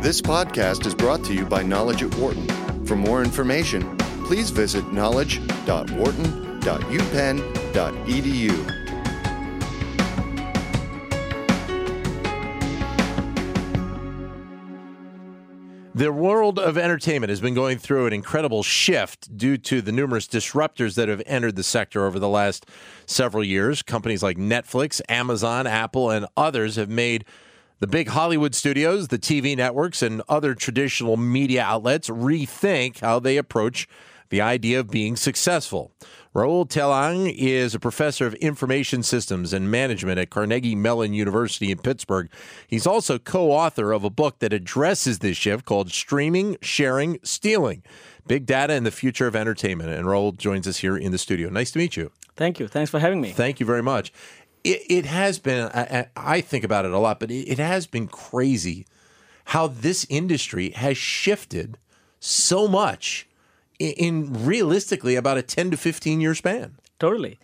This podcast is brought to you by Knowledge at Wharton. For more information, please visit knowledge.wharton.upenn.edu. The world of entertainment has been going through an incredible shift due to the numerous disruptors that have entered the sector over the last several years. Companies like Netflix, Amazon, Apple, and others have made the big Hollywood studios, the TV networks, and other traditional media outlets rethink how they approach the idea of being successful. Rahul Telang is a professor of information systems and management at Carnegie Mellon University in Pittsburgh. He's also co author of a book that addresses this shift called Streaming, Sharing, Stealing Big Data and the Future of Entertainment. And Rahul joins us here in the studio. Nice to meet you. Thank you. Thanks for having me. Thank you very much. It, it has been, I, I, think about it a lot, but it, it has been crazy how this industry has shifted so much in realistically about a 10 to 15 year span. Totally.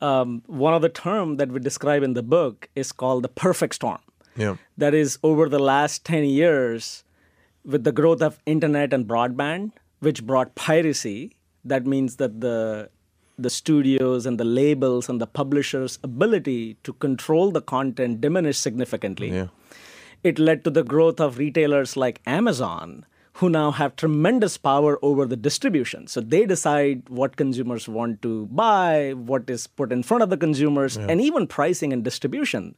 Um, one of the terms that we describe in the book is called the perfect storm. Yeah. That is over the last 10 years with the growth of internet and broadband, which brought piracy, that means that the the studios and the labels and the publishers' ability to control the content diminished significantly. Yeah. It led to the growth of retailers like Amazon, who now have tremendous power over the distribution. So they decide what consumers want to buy, what is put in front of the consumers, yeah. and even pricing and distribution.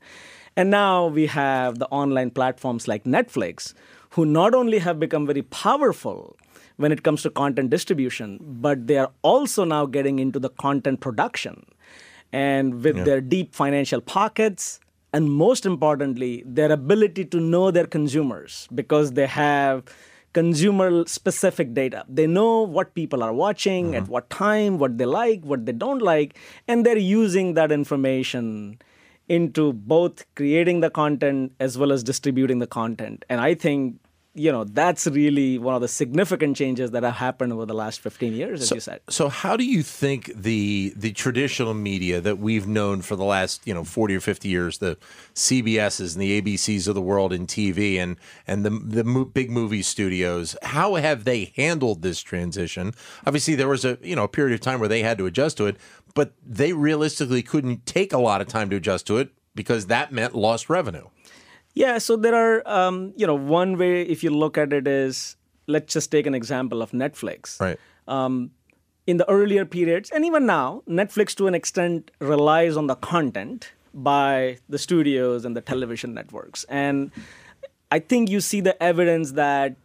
And now we have the online platforms like Netflix, who not only have become very powerful when it comes to content distribution, but they are also now getting into the content production. And with yeah. their deep financial pockets, and most importantly, their ability to know their consumers because they have consumer specific data. They know what people are watching, mm-hmm. at what time, what they like, what they don't like, and they're using that information into both creating the content as well as distributing the content. And I think you know that's really one of the significant changes that have happened over the last 15 years as so, you said. so how do you think the the traditional media that we've known for the last you know 40 or 50 years the CBSs and the ABCs of the world in TV and and the the mo- big movie studios how have they handled this transition? Obviously there was a you know a period of time where they had to adjust to it but they realistically couldn't take a lot of time to adjust to it because that meant lost revenue yeah, so there are, um, you know, one way if you look at it is let's just take an example of Netflix. Right. Um, in the earlier periods, and even now, Netflix to an extent relies on the content by the studios and the television networks. And I think you see the evidence that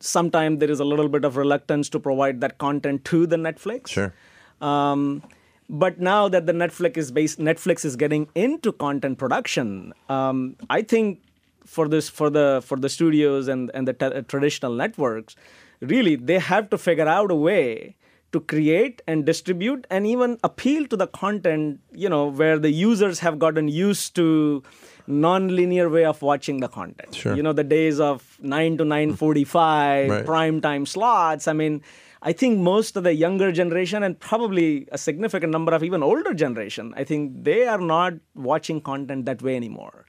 sometimes there is a little bit of reluctance to provide that content to the Netflix. Sure. Um, but now that the Netflix is based, Netflix is getting into content production. Um, I think for this for the for the studios and and the t- traditional networks really they have to figure out a way to create and distribute and even appeal to the content you know where the users have gotten used to non-linear way of watching the content sure. you know the days of 9 to 9.45 right. prime time slots i mean i think most of the younger generation and probably a significant number of even older generation i think they are not watching content that way anymore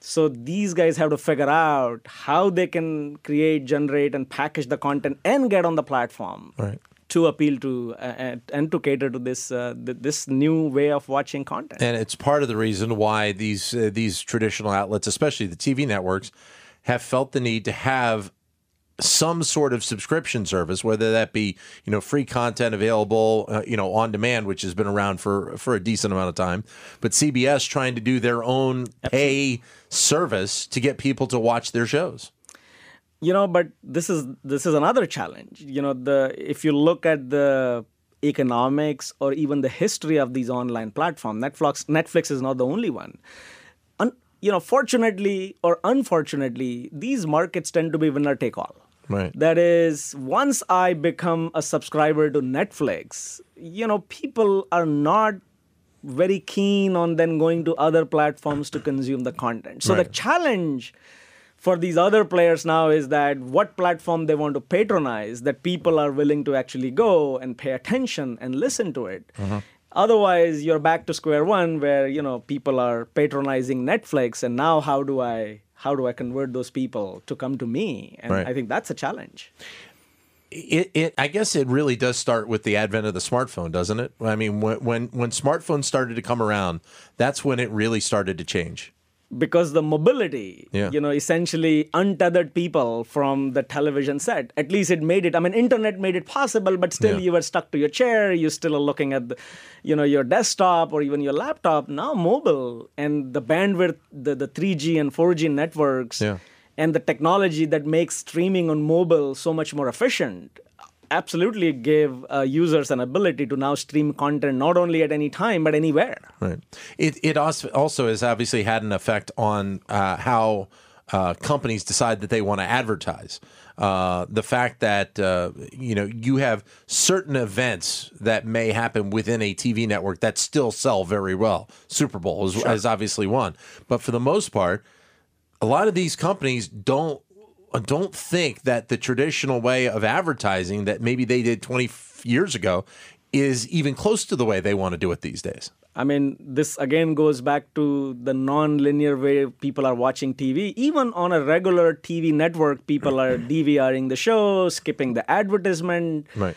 so these guys have to figure out how they can create, generate, and package the content and get on the platform right. to appeal to uh, and to cater to this uh, th- this new way of watching content. And it's part of the reason why these uh, these traditional outlets, especially the TV networks, have felt the need to have some sort of subscription service, whether that be you know free content available, uh, you know on demand, which has been around for for a decent amount of time, but CBS trying to do their own pay service to get people to watch their shows. You know, but this is this is another challenge. You know, the if you look at the economics or even the history of these online platforms, Netflix Netflix is not the only one. You know, fortunately or unfortunately, these markets tend to be winner take all Right. That is, once I become a subscriber to Netflix, you know, people are not very keen on then going to other platforms to consume the content. So right. the challenge for these other players now is that what platform they want to patronize that people are willing to actually go and pay attention and listen to it. Uh-huh. Otherwise, you're back to square one where you know people are patronizing Netflix, and now how do I how do I convert those people to come to me? And Right. I think that's a challenge. It, it, I guess it really does start with the advent of the smartphone, doesn't it? I mean, when, when when smartphones started to come around, that's when it really started to change. Because the mobility Yeah. you know essentially untethered people from the television set at least it made it i mean internet made it possible but still Yeah. you were stuck to your chair you still are looking at the, you know your desktop or even your laptop now mobile and the bandwidth the, the 3g and 4g networks Yeah. and the technology that makes streaming on mobile so much more efficient absolutely gave uh, users an ability to now stream content not only at any time but anywhere Right. It it also also has obviously had an effect on uh, how uh, companies decide that they want to advertise. Uh, the fact that uh, you know you have certain events that may happen within a TV network that still sell very well. Super Bowl is, is obviously one, but for the most part, a lot of these companies don't Uh, don't think that the traditional way of advertising that maybe they did 20 years ago is even close to the way they want to do it these days. I mean, this again goes back to the non-linear way people are watching TV. Even on a regular TV network, people are DVRing the show, skipping the advertisement. Right.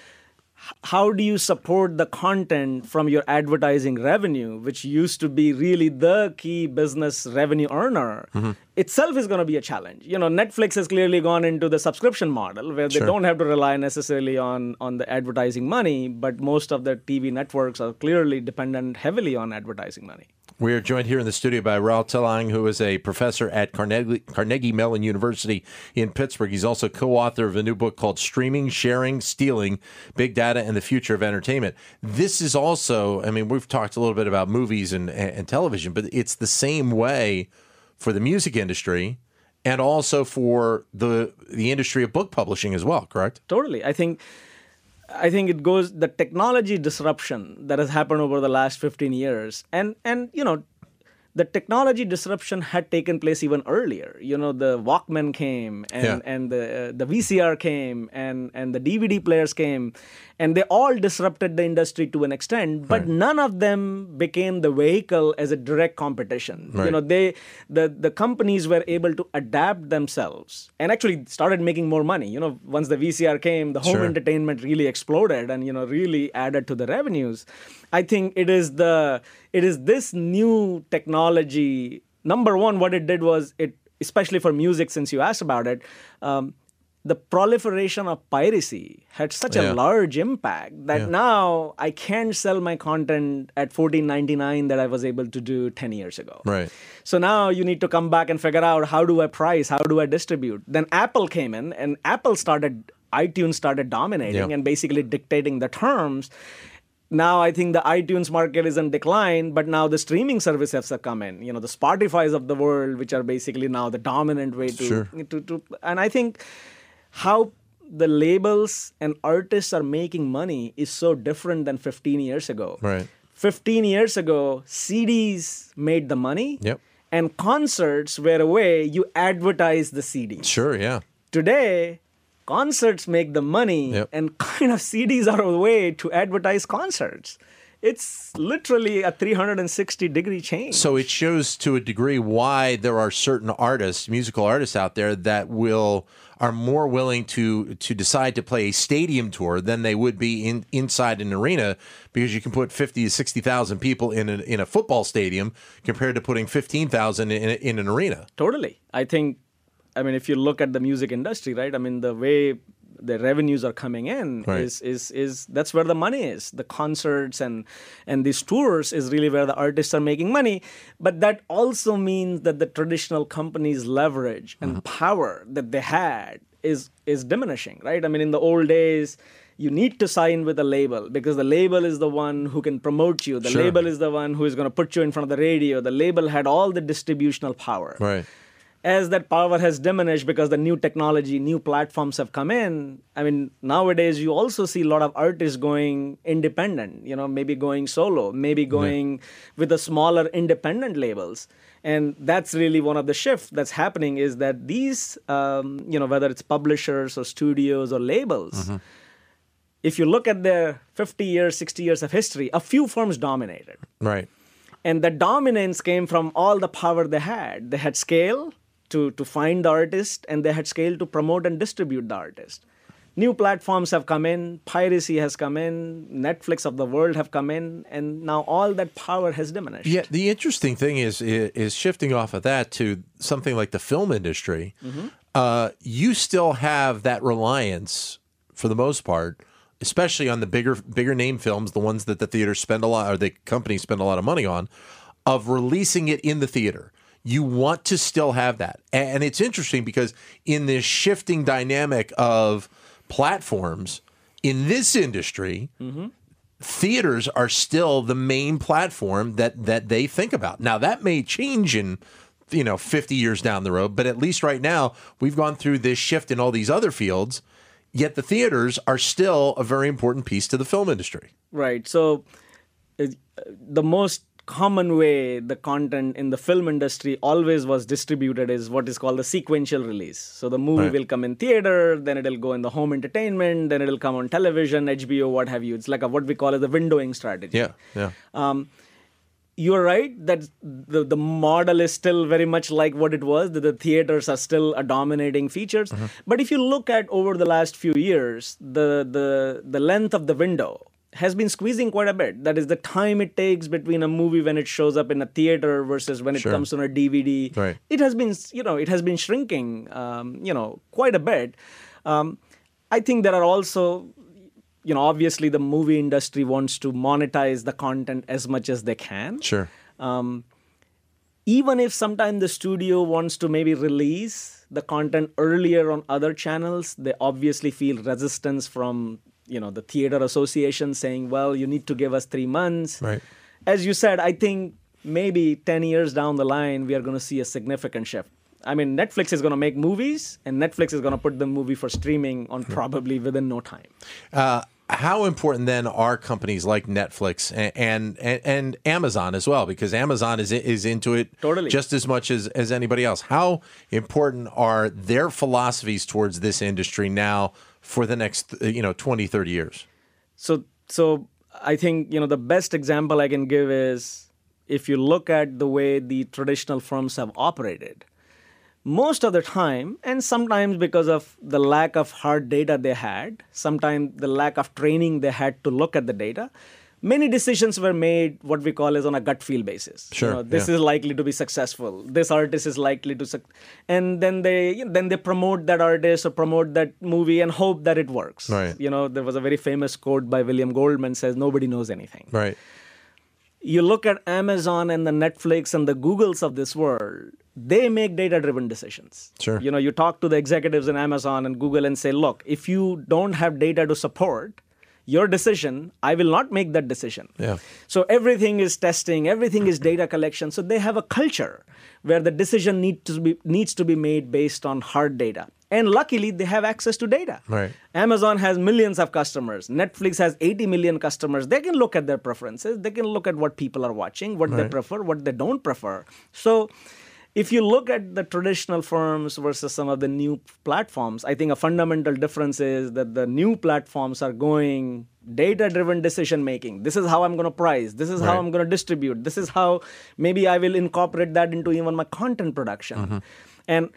How do you support the content from your advertising revenue, which used to be really the key business revenue earner? Mm-hmm. Itself is going to be a challenge. You know, Netflix has clearly gone into the subscription model where they Sure. don't have to rely necessarily on on the advertising money, but most of the TV networks are clearly dependent heavily on advertising money. We are joined here in the studio by Rahul Telang, who is a professor at Carnegie, Carnegie Mellon University in Pittsburgh. He's also co author of a new book called Streaming, Sharing, Stealing Big Data and the Future of Entertainment. This is also, I mean, we've talked a little bit about movies and, and television, but it's the same way for the music industry and also for the, the industry of book publishing as well, correct? Totally. I think I think it goes the technology disruption that has happened over the last 15 years and and you know the technology disruption had taken place even earlier. You know, the Walkman came and, Yeah. and the uh, the VCR came and and the DVD players came and they all disrupted the industry to an extent, but none of them became the vehicle as a direct competition. You know, they the the companies were able to adapt themselves and actually started making more money. You know, once the VCR came, the home Sure. entertainment really exploded and you know really added to the revenues. I think it is the it is this new technology. Number one, what it did was it, especially for music, since you asked about it. Um, the proliferation of piracy had such Yeah. a large impact that Yeah. now I can't sell my content at fourteen ninety nine that I was able to do ten years ago. Right. So now you need to come back and figure out how do I price, how do I distribute. Then Apple came in, and Apple started, iTunes started dominating Yeah. and basically dictating the terms. Now I think the iTunes market is in decline, but now the streaming services have come in. You know, the Spotify's of the world, which are basically now the dominant way to, Sure. to, to and I think how the labels and artists are making money is so different than 15 years ago. Right. 15 years ago, CDs made the money. Yep. And concerts were a way you advertise the CD. Sure, yeah. Today, concerts make the money, Yep. and kind of CDs are a way to advertise concerts. It's literally a 360 degree change. So it shows to a degree why there are certain artists, musical artists out there that will are more willing to to decide to play a stadium tour than they would be in inside an arena because you can put 50 to 60,000 people in a, in a football stadium compared to putting 15,000 in, in an arena. Totally. I think, I mean, if you look at the music industry, right? I mean, the way the revenues are coming in Right. is is is that's where the money is. The concerts and and these tours is really where the artists are making money. But that also means that the traditional companies' leverage and mm-hmm. power that they had is is diminishing, right? I mean, in the old days. You need to sign with a label because the label is the one who can promote you. The Sure. label is the one who is going to put you in front of the radio. The label had all the distributional power Right. As that power has diminished because the new technology, new platforms have come in, I mean, nowadays you also see a lot of artists going independent, you know, maybe going solo, maybe going with the smaller independent labels. And that's really one of the shifts that's happening is that these, um, you know, whether it's publishers or studios or labels, if you look at their 50 years, 60 years of history, a few firms dominated. Right. And the dominance came from all the power they had. They had scale, to, to find the artist and they had scale to promote and distribute the artist. New platforms have come in, piracy has come in, Netflix of the world have come in, and now all that power has diminished. Yeah, the interesting thing is is shifting off of that to something like the film industry. Mm-hmm. Uh, you still have that reliance, for the most part, especially on the bigger bigger name films, the ones that the theaters spend a lot or the companies spend a lot of money on, of releasing it in the theater. You want to still have that, and it's interesting because in this shifting dynamic of platforms in this industry, mm-hmm. theaters are still the main platform that that they think about. Now that may change in you know 50 years down the road, but at least right now we've gone through this shift in all these other fields. Yet the theaters are still a very important piece to the film industry. Right. So uh, the most common way the content in the film industry always was distributed is what is called the sequential release. So the movie right. will come in theater, then it'll go in the home entertainment, then it'll come on television, HBO, what have you. It's like a, what we call as the windowing strategy. Yeah, yeah. Um, you're right that the, the model is still very much like what it was that the theaters are still a dominating features mm-hmm. but if you look at over the last few years the the the length of the window has been squeezing quite a bit. That is the time it takes between a movie when it shows up in a theater versus when it sure. comes on a DVD. Right. It has been, you know, it has been shrinking, um, you know, quite a bit. Um, I think there are also, you know, obviously the movie industry wants to monetize the content as much as they can. Sure. Um, even if sometimes the studio wants to maybe release the content earlier on other channels, they obviously feel resistance from you know the theater association saying well you need to give us three months right as you said i think maybe 10 years down the line we are going to see a significant shift i mean netflix is going to make movies and netflix is going to put the movie for streaming on probably within no time uh, how important then are companies like Netflix and, and and Amazon as well? Because Amazon is is into it totally. just as much as, as anybody else. How important are their philosophies towards this industry now for the next uh, you know 20 30 years. So so i think you know the best example i can give is if you look at the way the traditional firms have operated most of the time and sometimes because of the lack of hard data they had sometimes the lack of training they had to look at the data many decisions were made what we call is on a gut feel basis. Sure you know, this yeah. is likely to be successful. This artist is likely to and then they you know, then they promote that artist or promote that movie and hope that it works. Right. You know there was a very famous quote by william goldman says nobody knows anything. Right. You look at amazon and the netflix and the googles of this world they make data driven decisions. Sure. You know you talk to the executives in amazon and google and say look if you don't have data to support your decision, I will not make that decision. Yeah. So everything is testing, everything is data collection. So they have a culture where the decision need to be, needs to be made based on hard data. And luckily, they have access to data. Right. Amazon has millions of customers. Netflix has 80 million customers. They can look at their preferences. They can look at what people are watching, what right. they prefer, what they don't prefer. So if you look at the traditional firms versus some of the new platforms, I think a fundamental difference is that the new platforms are going data driven decision making. This is how I'm going to price. This is right. how I'm going to distribute. This is how maybe I will incorporate that into even my content production. Mm-hmm. And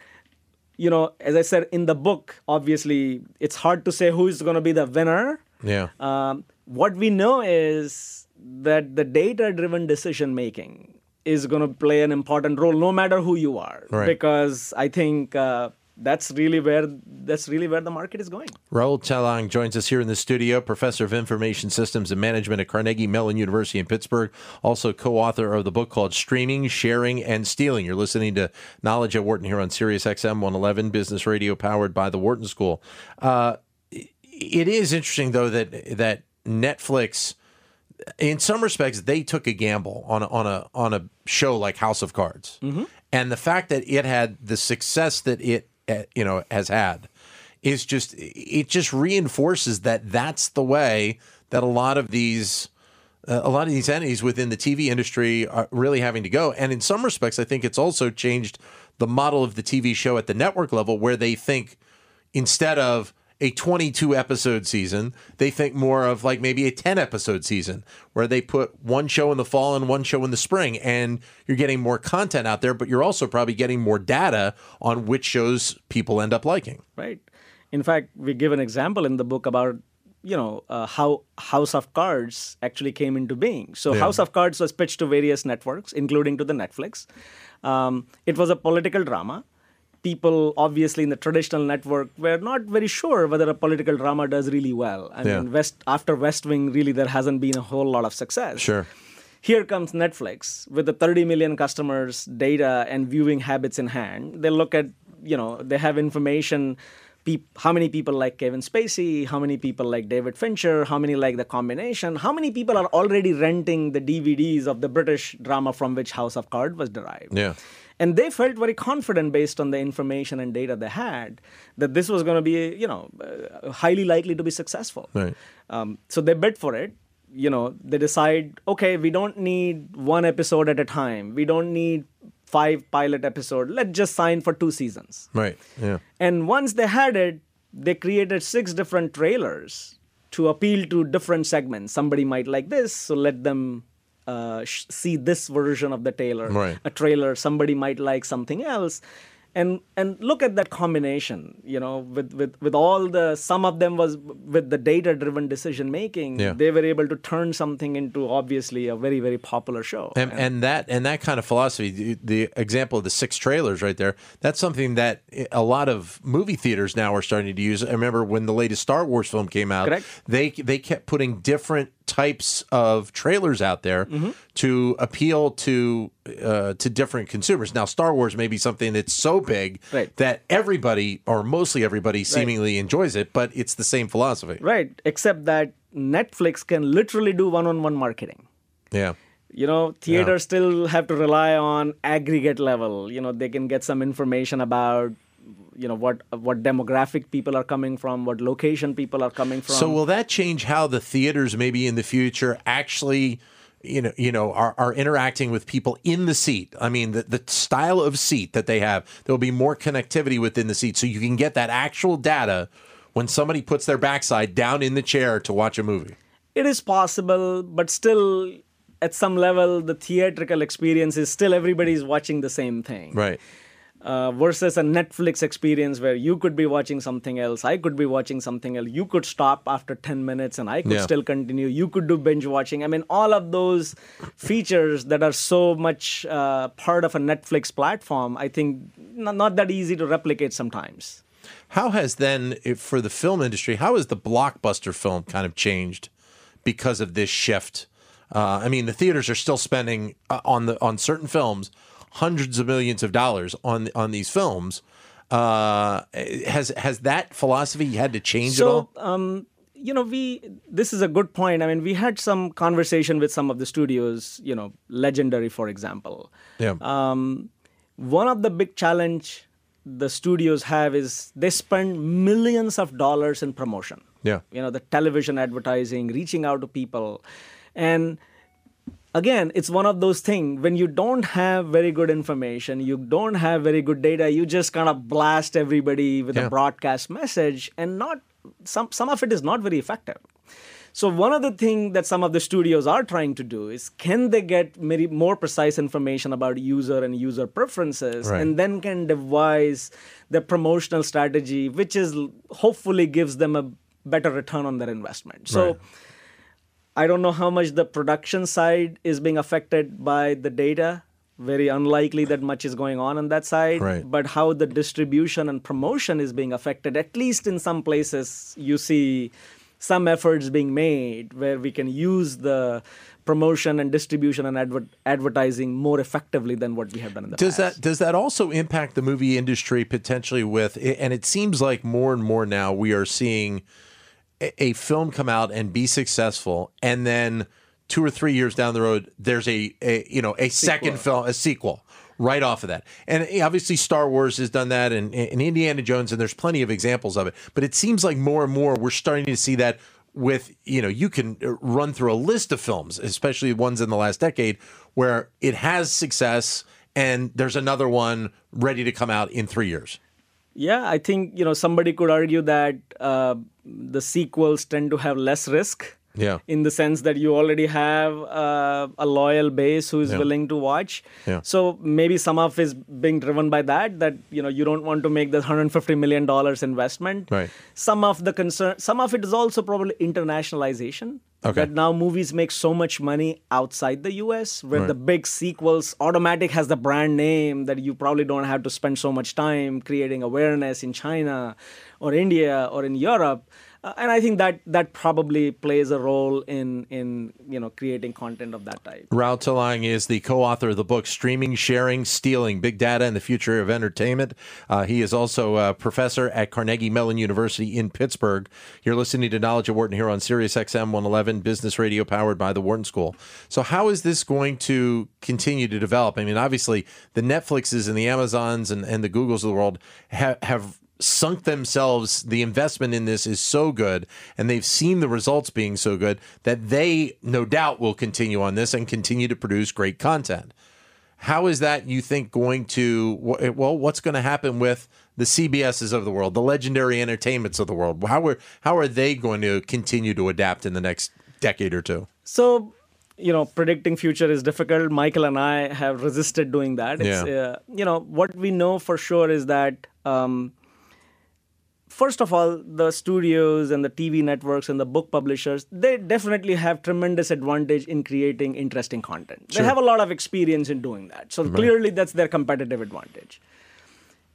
you know, as I said in the book, obviously it's hard to say who is going to be the winner. Yeah. Um, what we know is that the data driven decision making is going to play an important role no matter who you are right. because i think uh, that's really where that's really where the market is going. Rahul Telang joins us here in the studio, professor of information systems and management at Carnegie Mellon University in Pittsburgh, also co-author of the book called Streaming, Sharing, and Stealing. You're listening to Knowledge at Wharton here on Sirius XM 111 Business Radio, powered by the Wharton School. Uh, it is interesting though that that Netflix in some respects, they took a gamble on a, on a on a show like House of Cards, mm-hmm. and the fact that it had the success that it eh, you know has had is just it just reinforces that that's the way that a lot of these uh, a lot of these entities within the TV industry are really having to go. And in some respects, I think it's also changed the model of the TV show at the network level, where they think instead of a 22 episode season. They think more of like maybe a 10 episode season where they put one show in the fall and one show in the spring. And you're getting more content out there, but you're also probably getting more data on which shows people end up liking. Right. In fact, we give an example in the book about you know uh, how House of Cards actually came into being. So Yeah. House of Cards was pitched to various networks, including to the Netflix. Um, it was a political drama. People, obviously, in the traditional network, were not very sure whether a political drama does really well. I Yeah. mean, West after West Wing, really, there hasn't been a whole lot of success. Sure. Here comes Netflix with the 30 million customers data and viewing habits in hand. They look at, you know, they have information. How many people like Kevin Spacey? How many people like David Fincher? How many like the combination? How many people are already renting the DVDs of the British drama from which House of Cards was derived? Yeah. And they felt very confident based on the information and data they had that this was going to be, you know, uh, highly likely to be successful. Right. Um, so they bid for it. You know, they decide, okay, we don't need one episode at a time. We don't need five pilot episode. Let's just sign for two seasons. Right. Yeah. And once they had it, they created six different trailers to appeal to different segments. Somebody might like this, so let them uh, sh- see this version of the trailer. Right. A trailer. Somebody might like something else. And, and look at that combination, you know, with, with, with all the, some of them was with the data driven decision making, Yeah. they were able to turn something into obviously a very, very popular show. And, and that and that kind of philosophy, the, the example of the six trailers right there, that's something that a lot of movie theaters now are starting to use. I remember when the latest Star Wars film came out, Correct. they they kept putting different types of trailers out there Mm-hmm. to appeal to uh, to different consumers. Now, Star Wars may be something that's so big Right. that everybody or mostly everybody seemingly enjoys it, but it's the same philosophy. right. Except that Netflix can literally do one on one marketing. Yeah. you know theaters still have to rely on aggregate level you know they can get some information about you know what what demographic people are coming from what location people are coming from So will that change how the theaters maybe in the future actually you know you know are, are interacting with people in the seat? I mean the, the style of seat that they have, there'll be more connectivity within the seat so you can get that actual data when somebody puts their backside down in the chair to watch a movie. it is possible but still at some level the theatrical experience is still everybody's watching the same thing Right. Uh, versus a Netflix experience where you could be watching something else, I could be watching something else. You could stop after 10 minutes and I could Yeah. still continue. You could do binge watching. I mean, all of those features that are so much uh, part of a Netflix platform, I think not, not that easy to replicate sometimes. How has then, if for the film industry, how has the blockbuster film kind of changed because of this shift? Uh, I mean, the theaters are still spending uh, on the on certain films hundreds of millions of dollars on on these films. Uh, has has that philosophy had to change at all? Um, you know, we this is a good point. I mean, we had some conversation with some of the studios, you know, Legendary, for example. yeah, um, one of the big challenge the studios have is they spend millions of dollars in promotion yeah, you know the television advertising reaching out to people and again it's one of those things when you don't have very good information you don't have very good data you just kind of blast everybody with Yeah. a broadcast message and not some some of it is not very effective so one of the things that some of the studios are trying to do is can they get maybe more precise information about user and user preferences Right. and then can devise the promotional strategy which is hopefully gives them a better return on their investment. So Right. I don't know how much the production side is being affected by the data. Very unlikely that much is going on on that side. Right. But how the distribution and promotion is being affected, at least in some places, you see some efforts being made where we can use the promotion and distribution and adver- advertising more effectively than what we have done in the Does past. that does that also impact the movie industry potentially with and it seems like more and more now we are seeing a, film come out and be successful and then two or three years down the road there's a, a you know a second film a sequel right off of that. And obviously star wars has done that and, and indiana jones and there's plenty of examples of it. But it seems like more and more we're starting to see that with you know you can uh, run through a list of films especially ones in the last decade where it has success and there's another one ready to come out in three years Yeah, I think you know somebody could argue that uh, the sequels tend to have less risk. Yeah. In the sense that you already have uh, a loyal base who is Yeah. willing to watch. Yeah. So maybe some of is being driven by that. That you know you don't want to make the 150 million dollars investment. Right. Some of the concern, some of it is also probably internationalization. Okay. That now movies make so much money outside the U.S. where Right. the big sequels, automatic has the brand name that you probably don't have to spend so much time creating awareness in China or India or in Europe. Uh, and I think that that probably plays a role in in you know creating content of that type. Rahul Telang is the co-author of the book "Streaming, Sharing, Stealing: Big Data and the Future of Entertainment." Uh, he is also a professor at Carnegie Mellon University in Pittsburgh. You're listening to Knowledge at Wharton here on Sirius XM 111, Business Radio, powered by the Wharton School. So, how is this going to continue to develop? I mean, obviously, the Netflixes and the Amazons and, and the Googles of the world have have sunk themselves the investment in this is so good and they've seen the results being so good that they no doubt will continue on this and continue to produce great content how is that you think going to well what's going to happen with the CBSs of the world the legendary entertainments of the world how are how are they going to continue to adapt in the next decade or two So, you know, predicting future is difficult. Michael and I have resisted doing that. It's, Yeah. uh, you know, what we know for sure is that, um, first of all, the studios and the TV networks and the book publishers, they definitely have tremendous advantage in creating interesting content. They have a lot of experience in doing that. So clearly that's their competitive advantage.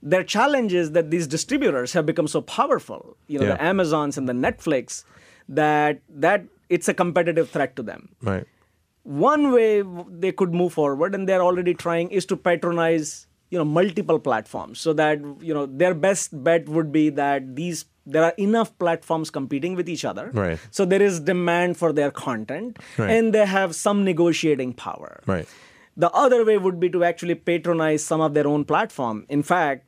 Their challenge is that these distributors have become so powerful, you know, Yeah. the Amazons and the Netflix, that that it's a competitive threat to them right one way they could move forward and they're already trying is to patronize you know multiple platforms so that you know their best bet would be that these there are enough platforms competing with each other Right. so there is demand for their content Right. and they have some negotiating power right the other way would be to actually patronize some of their own platform in fact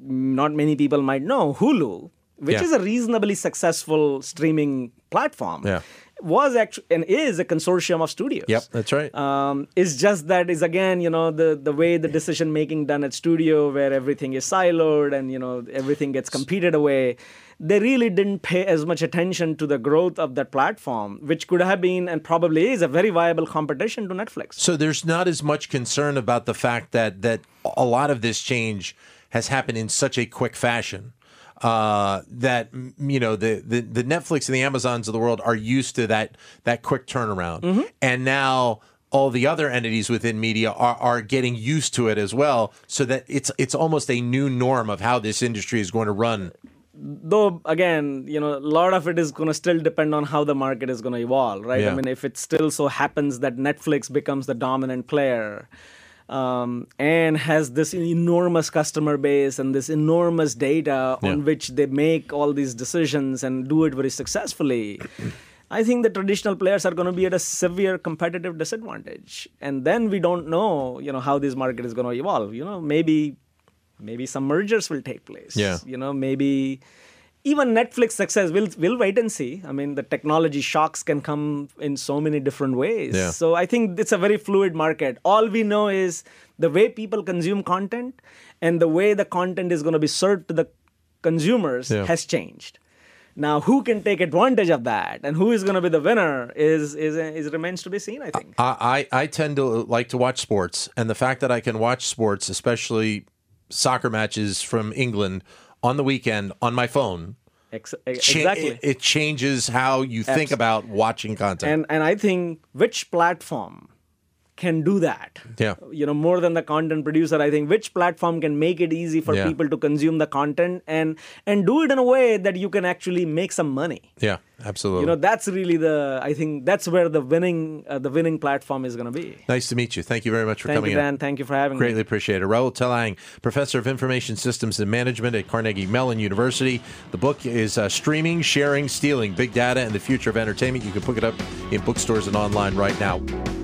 not many people might know hulu which Yeah. is a reasonably successful streaming platform Yeah. Was actually and is a consortium of studios. Yep that's right. Um, is just that is again you know the the way the decision making done at studio where everything is siloed and you know everything gets competed away they really didn't pay as much attention to the growth of that platform which could have been and probably is a very viable competition to netflix. So there's not as much concern about the fact that that a lot of this change has happened in such a quick fashion. Uh, that you know the, the the Netflix and the Amazons of the world are used to that that quick turnaround, Mm-hmm. and now all the other entities within media are, are getting used to it as well. So that it's it's almost a new norm of how this industry is going to run. though again you know a lot of it is going to still depend on how the market is going to evolve right Yeah. i mean if it still so happens that netflix becomes the dominant player um, and has this enormous customer base and this enormous data Yeah. on which they make all these decisions and do it very successfully I think the traditional players are going to be at a severe competitive disadvantage, and then we don't know, you know, how this market is going to evolve. You know, maybe, maybe some mergers will take place. Yeah. You know, maybe even Netflix success. We'll we'll wait and see. I mean, the technology shocks can come in so many different ways. Yeah. So I think it's a very fluid market. All we know is the way people consume content and the way the content is going to be served to the consumers Yeah. has changed. Now, who can take advantage of that and who is going to be the winner is, is, is remains to be seen, I think. I, I I tend to like to watch sports, and the fact that I can watch sports, especially soccer matches from England, on the weekend on my phone, Ex- cha- exactly. it, it changes how you think about watching content. and, and I think which platform can do that? Yeah. You know, more than the content producer, I think which platform can make it easy for Yeah. people to consume the content and and do it in a way that you can actually make some money. yeah, absolutely. You know, that's really the I think that's where the winning uh, the winning platform is going to be. nice to meet you. Thank you very much for Thank coming you, in. Thank you for having Greatly me. Greatly appreciate it. Rahul Telang, professor of information systems and management at Carnegie Mellon University. The book is uh, Streaming, Sharing, Stealing Big Data and the Future of Entertainment. You can pick it up in bookstores and online right now.